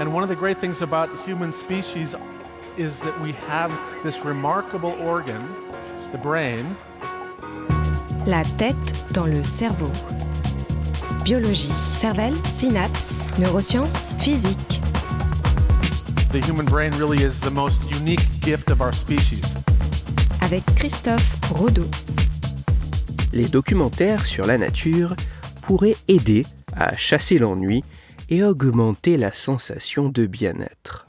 And one of the great things about the human species is that we have this remarkable organ, the brain. La tête dans le cerveau. Biologie, cervelle, synapses, neurosciences, physique. The human brain really is the most unique gift of our species. Avec Christophe Rodeau. Les documentaires sur la nature pourraient aider à chasser l'ennui et augmenter la sensation de bien-être.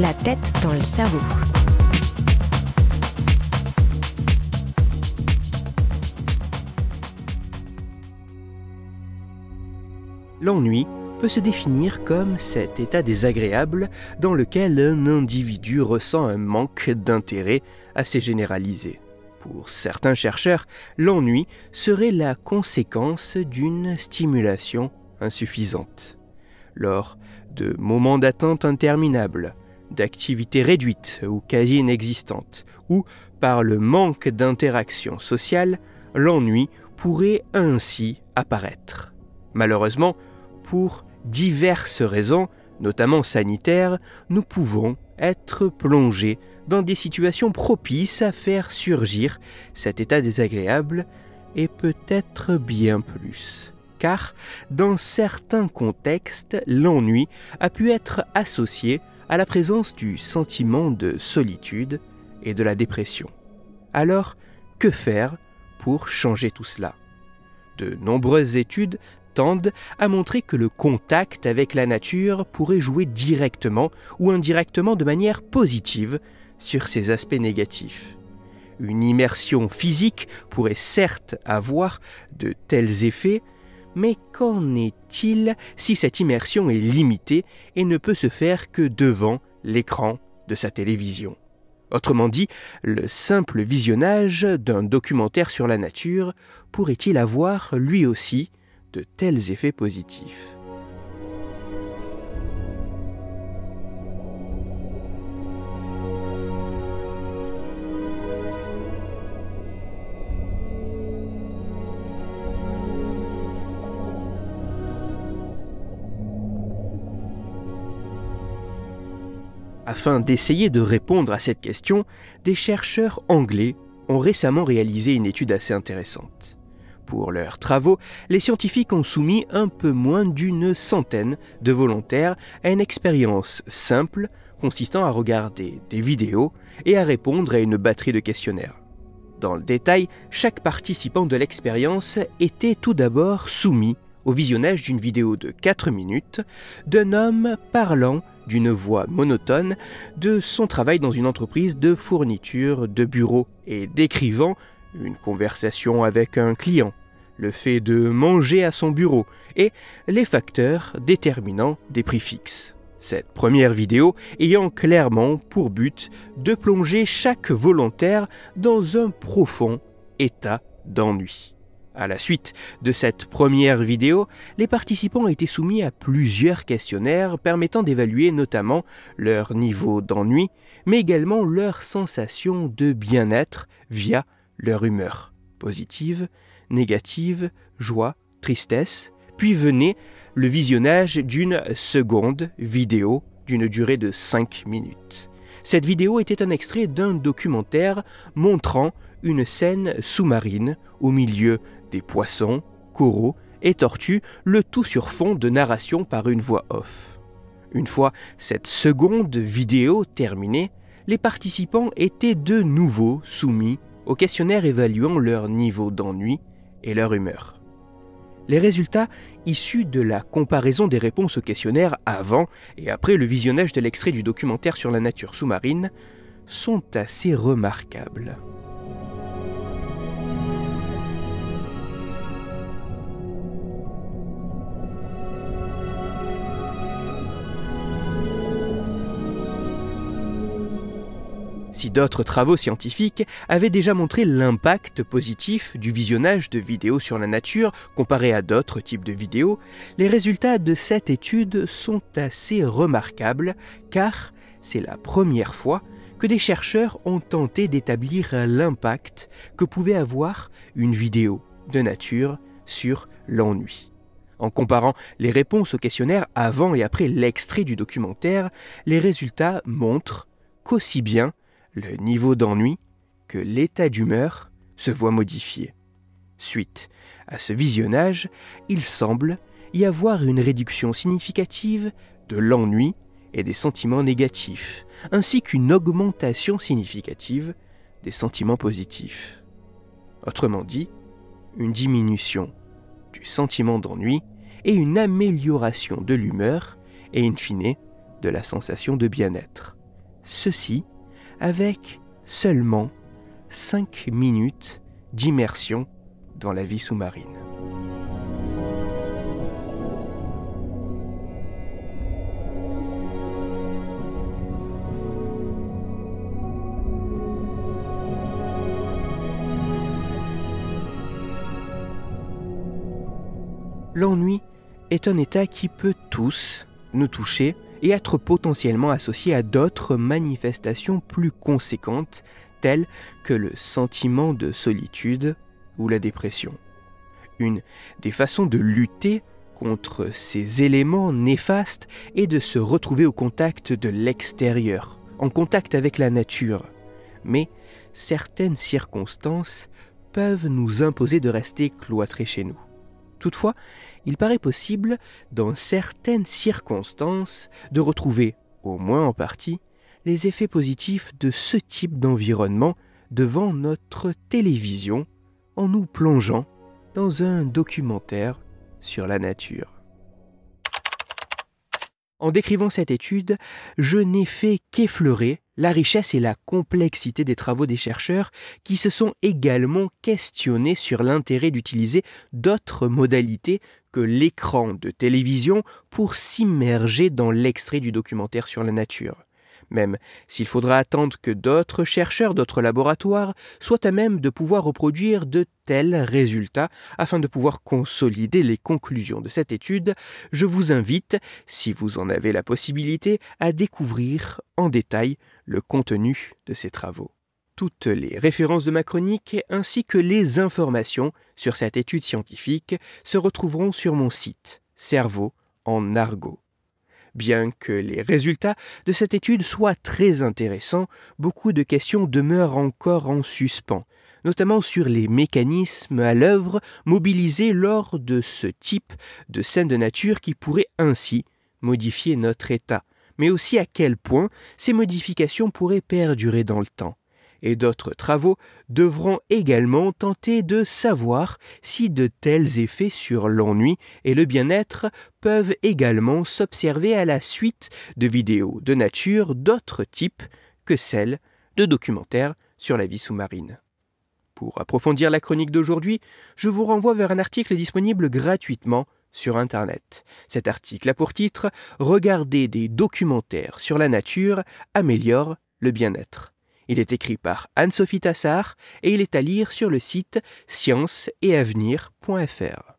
La tête dans le cerveau. L'ennui peut se définir comme cet état désagréable dans lequel un individu ressent un manque d'intérêt assez généralisé. Pour certains chercheurs, l'ennui serait la conséquence d'une stimulation insuffisante. Lors de moments d'attente interminables, d'activités réduites ou quasi inexistantes, ou par le manque d'interaction sociale, l'ennui pourrait ainsi apparaître. Malheureusement, pour diverses raisons, notamment sanitaires, nous pouvons être plongés dans des situations propices à faire surgir cet état désagréable et peut-être bien plus. Car dans certains contextes, l'ennui a pu être associé à la présence du sentiment de solitude et de la dépression. Alors, que faire pour changer tout cela? De nombreuses études tendent à montrer que le contact avec la nature pourrait jouer directement ou indirectement de manière positive sur ces aspects négatifs. Une immersion physique pourrait certes avoir de tels effets, mais qu'en est-il si cette immersion est limitée et ne peut se faire que devant l'écran de sa télévision? Autrement dit, le simple visionnage d'un documentaire sur la nature pourrait-il avoir lui aussi de tels effets positifs? Afin d'essayer de répondre à cette question, des chercheurs anglais ont récemment réalisé une étude assez intéressante. Pour leurs travaux, les scientifiques ont soumis un peu moins d'une centaine de volontaires à une expérience simple consistant à regarder des vidéos et à répondre à une batterie de questionnaires. Dans le détail, chaque participant de l'expérience était tout d'abord soumis au visionnage d'une vidéo de 4 minutes d'un homme parlant d'une voix monotone de son travail dans une entreprise de fourniture de bureaux et décrivant une conversation avec un client, le fait de manger à son bureau et les facteurs déterminants des prix fixes. Cette première vidéo ayant clairement pour but de plonger chaque volontaire dans un profond état d'ennui. À la suite de cette première vidéo, les participants été soumis à plusieurs questionnaires permettant d'évaluer notamment leur niveau d'ennui, mais également leur sensation de bien-être via leur humeur, positive, négative, joie, tristesse, puis venait le visionnage d'une seconde vidéo d'une durée de 5 minutes. Cette vidéo était un extrait d'un documentaire montrant une scène sous-marine au milieu des poissons, coraux et tortues, le tout sur fond de narration par une voix off. Une fois cette seconde vidéo terminée, les participants étaient de nouveau soumis au questionnaire évaluant leur niveau d'ennui et leur humeur. Les résultats issus de la comparaison des réponses au questionnaire avant et après le visionnage de l'extrait du documentaire sur la nature sous-marine sont assez remarquables. D'autres travaux scientifiques avaient déjà montré l'impact positif du visionnage de vidéos sur la nature comparé à d'autres types de vidéos, les résultats de cette étude sont assez remarquables car c'est la première fois que des chercheurs ont tenté d'établir l'impact que pouvait avoir une vidéo de nature sur l'ennui. En comparant les réponses au questionnaire avant et après l'extrait du documentaire, les résultats montrent qu'aussi bien le niveau d'ennui que l'état d'humeur se voit modifié. Suite à ce visionnage, il semble y avoir une réduction significative de l'ennui et des sentiments négatifs, ainsi qu'une augmentation significative des sentiments positifs. Autrement dit, une diminution du sentiment d'ennui et une amélioration de l'humeur et in fine de la sensation de bien-être. Ceci avec seulement 5 minutes d'immersion dans la vie sous-marine. L'ennui est un état qui peut tous nous toucher et être potentiellement associé à d'autres manifestations plus conséquentes telles que le sentiment de solitude ou la dépression. Une des façons de lutter contre ces éléments néfastes est de se retrouver au contact de l'extérieur, en contact avec la nature. Mais certaines circonstances peuvent nous imposer de rester cloîtrés chez nous. Toutefois, il paraît possible, dans certaines circonstances, de retrouver, au moins en partie, les effets positifs de ce type d'environnement devant notre télévision en nous plongeant dans un documentaire sur la nature. En décrivant cette étude, je n'ai fait qu'effleurer la richesse et la complexité des travaux des chercheurs qui se sont également questionnés sur l'intérêt d'utiliser d'autres modalités que l'écran de télévision pour s'immerger dans l'extrait du documentaire sur la nature même s'il faudra attendre que d'autres chercheurs d'autres laboratoires soient à même de pouvoir reproduire de tels résultats afin de pouvoir consolider les conclusions de cette étude, je vous invite, si vous en avez la possibilité, à découvrir en détail le contenu de ces travaux. Toutes les références de ma chronique ainsi que les informations sur cette étude scientifique se retrouveront sur mon site Cerveau en argot. Bien que les résultats de cette étude soient très intéressants, beaucoup de questions demeurent encore en suspens, notamment sur les mécanismes à l'œuvre mobilisés lors de ce type de scène de nature qui pourraient ainsi modifier notre état, mais aussi à quel point ces modifications pourraient perdurer dans le temps et d'autres travaux devront également tenter de savoir si de tels effets sur l'ennui et le bien-être peuvent également s'observer à la suite de vidéos de nature d'autres types que celles de documentaires sur la vie sous-marine. Pour approfondir la chronique d'aujourd'hui, je vous renvoie vers un article disponible gratuitement sur Internet. Cet article a pour titre Regarder des documentaires sur la nature améliore le bien-être. Il est écrit par Anne-Sophie Tassard et il est à lire sur le site scienceetavenir.fr.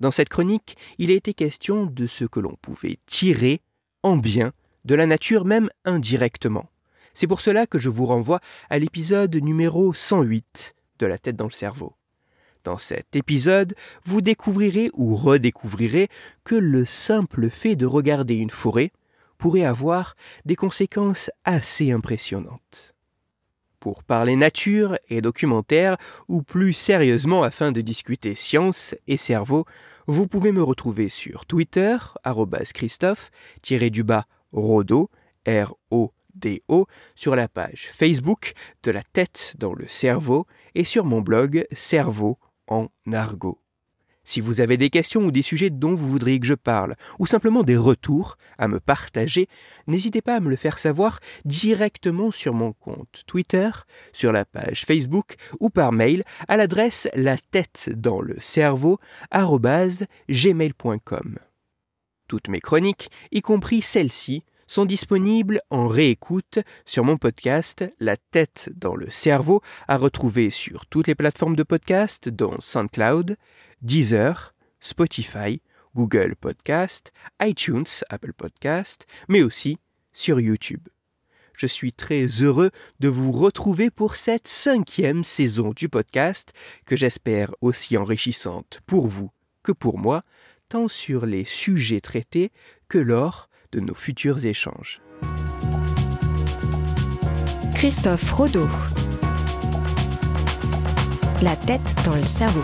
Dans cette chronique, il a été question de ce que l'on pouvait tirer en bien de la nature même indirectement. C'est pour cela que je vous renvoie à l'épisode numéro 108 de La tête dans le cerveau. Dans cet épisode, vous découvrirez ou redécouvrirez que le simple fait de regarder une forêt pourrait avoir des conséquences assez impressionnantes pour parler nature et documentaire, ou plus sérieusement afin de discuter science et cerveau, vous pouvez me retrouver sur Twitter, Christophe-du-bas Rodo, R-O-D-O, sur la page Facebook de la tête dans le cerveau et sur mon blog Cerveau en argot. Si vous avez des questions ou des sujets dont vous voudriez que je parle, ou simplement des retours à me partager, n'hésitez pas à me le faire savoir directement sur mon compte Twitter, sur la page Facebook ou par mail à l'adresse la tête dans le cerveau. Toutes mes chroniques, y compris celles-ci, sont disponibles en réécoute sur mon podcast La tête dans le cerveau, à retrouver sur toutes les plateformes de podcast, dont SoundCloud, Deezer, Spotify, Google Podcast, iTunes, Apple Podcast, mais aussi sur YouTube. Je suis très heureux de vous retrouver pour cette cinquième saison du podcast, que j'espère aussi enrichissante pour vous que pour moi, tant sur les sujets traités que lors de nos futurs échanges. Christophe Rodeau. La tête dans le cerveau.